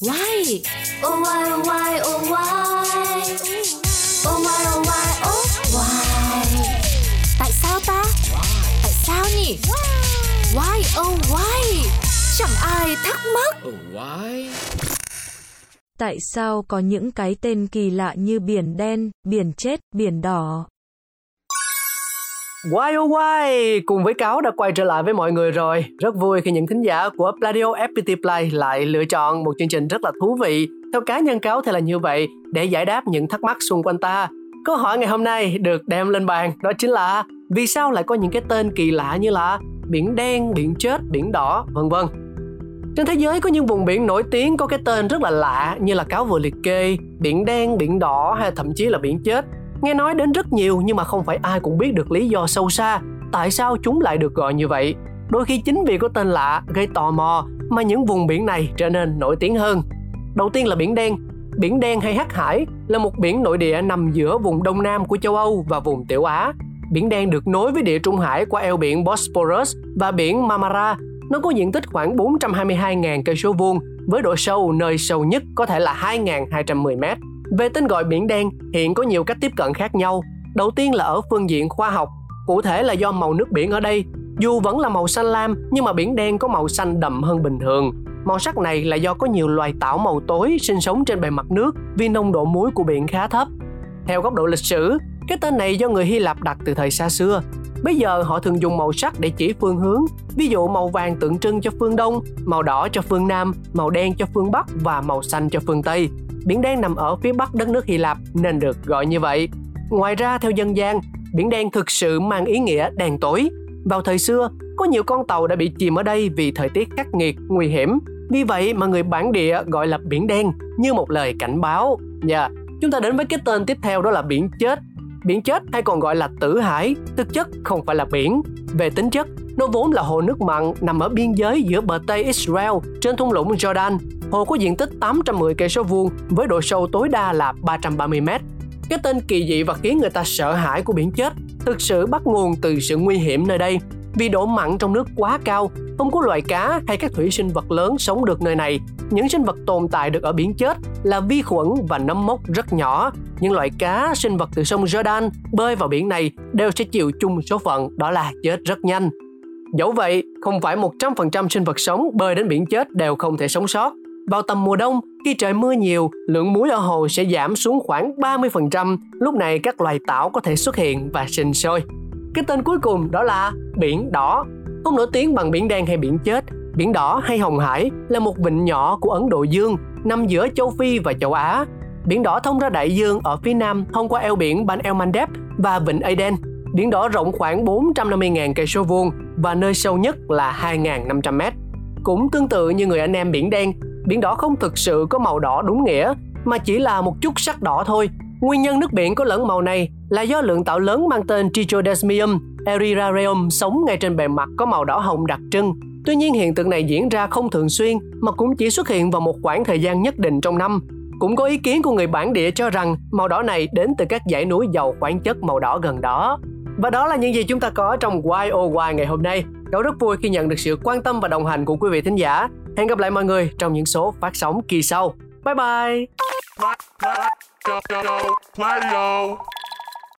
Why? Oh why oh why oh why Oh why oh why oh why Tại sao ta? Tại sao nhỉ? Why oh why? Chẳng ai thắc mắc. Oh, why? Tại sao có những cái tên kỳ lạ như biển đen, biển chết, biển đỏ? Why oh why cùng với cáo đã quay trở lại với mọi người rồi. Rất vui khi những thính giả của Pladio FPT Play lại lựa chọn một chương trình rất là thú vị. Theo cá nhân cáo thì là như vậy để giải đáp những thắc mắc xung quanh ta. Câu hỏi ngày hôm nay được đem lên bàn đó chính là vì sao lại có những cái tên kỳ lạ như là biển đen, biển chết, biển đỏ, vân vân. Trên thế giới có những vùng biển nổi tiếng có cái tên rất là lạ như là cáo vừa liệt kê, biển đen, biển đỏ hay thậm chí là biển chết. Nghe nói đến rất nhiều nhưng mà không phải ai cũng biết được lý do sâu xa tại sao chúng lại được gọi như vậy. Đôi khi chính vì có tên lạ gây tò mò mà những vùng biển này trở nên nổi tiếng hơn. Đầu tiên là biển đen. Biển đen hay Hắc Hải là một biển nội địa nằm giữa vùng đông nam của châu Âu và vùng Tiểu Á. Biển đen được nối với địa Trung Hải qua eo biển Bosporus và biển Marmara. Nó có diện tích khoảng 422.000 cây số vuông với độ sâu nơi sâu nhất có thể là 2.210 mét. Về tên gọi biển đen, hiện có nhiều cách tiếp cận khác nhau. Đầu tiên là ở phương diện khoa học, cụ thể là do màu nước biển ở đây. Dù vẫn là màu xanh lam, nhưng mà biển đen có màu xanh đậm hơn bình thường. Màu sắc này là do có nhiều loài tảo màu tối sinh sống trên bề mặt nước vì nồng độ muối của biển khá thấp. Theo góc độ lịch sử, cái tên này do người Hy Lạp đặt từ thời xa xưa. Bây giờ họ thường dùng màu sắc để chỉ phương hướng, ví dụ màu vàng tượng trưng cho phương Đông, màu đỏ cho phương Nam, màu đen cho phương Bắc và màu xanh cho phương Tây. Biển đen nằm ở phía bắc đất nước Hy Lạp nên được gọi như vậy. Ngoài ra theo dân gian, biển đen thực sự mang ý nghĩa đèn tối. Vào thời xưa, có nhiều con tàu đã bị chìm ở đây vì thời tiết khắc nghiệt, nguy hiểm. Vì vậy mà người bản địa gọi là biển đen như một lời cảnh báo. Dạ, yeah. chúng ta đến với cái tên tiếp theo đó là biển chết. Biển chết hay còn gọi là tử hải, thực chất không phải là biển. Về tính chất, nó vốn là hồ nước mặn nằm ở biên giới giữa bờ Tây Israel trên thung lũng Jordan. Hồ có diện tích 810 cây số vuông với độ sâu tối đa là 330 mét. Cái tên kỳ dị và khiến người ta sợ hãi của biển chết thực sự bắt nguồn từ sự nguy hiểm nơi đây. Vì độ mặn trong nước quá cao, không có loài cá hay các thủy sinh vật lớn sống được nơi này. Những sinh vật tồn tại được ở biển chết là vi khuẩn và nấm mốc rất nhỏ. Những loại cá, sinh vật từ sông Jordan bơi vào biển này đều sẽ chịu chung số phận đó là chết rất nhanh. Dẫu vậy, không phải 100% sinh vật sống bơi đến biển chết đều không thể sống sót. Vào tầm mùa đông, khi trời mưa nhiều, lượng muối ở hồ sẽ giảm xuống khoảng 30%. Lúc này các loài tảo có thể xuất hiện và sinh sôi. Cái tên cuối cùng đó là biển đỏ. Không nổi tiếng bằng biển đen hay biển chết, biển đỏ hay hồng hải là một vịnh nhỏ của Ấn Độ Dương nằm giữa châu Phi và châu Á. Biển đỏ thông ra đại dương ở phía nam thông qua eo biển Ban El Mandeb và vịnh Aden. Biển đỏ rộng khoảng 450.000 cây số vuông và nơi sâu nhất là 2.500 mét. Cũng tương tự như người anh em biển đen, biển đỏ không thực sự có màu đỏ đúng nghĩa, mà chỉ là một chút sắc đỏ thôi. Nguyên nhân nước biển có lẫn màu này là do lượng tạo lớn mang tên Trichodesmium erirarium sống ngay trên bề mặt có màu đỏ hồng đặc trưng. Tuy nhiên, hiện tượng này diễn ra không thường xuyên, mà cũng chỉ xuất hiện vào một khoảng thời gian nhất định trong năm. Cũng có ý kiến của người bản địa cho rằng màu đỏ này đến từ các dãy núi giàu khoáng chất màu đỏ gần đó. Và đó là những gì chúng ta có trong YOY ngày hôm nay. Cậu rất vui khi nhận được sự quan tâm và đồng hành của quý vị thính giả. Hẹn gặp lại mọi người trong những số phát sóng kỳ sau. Bye bye!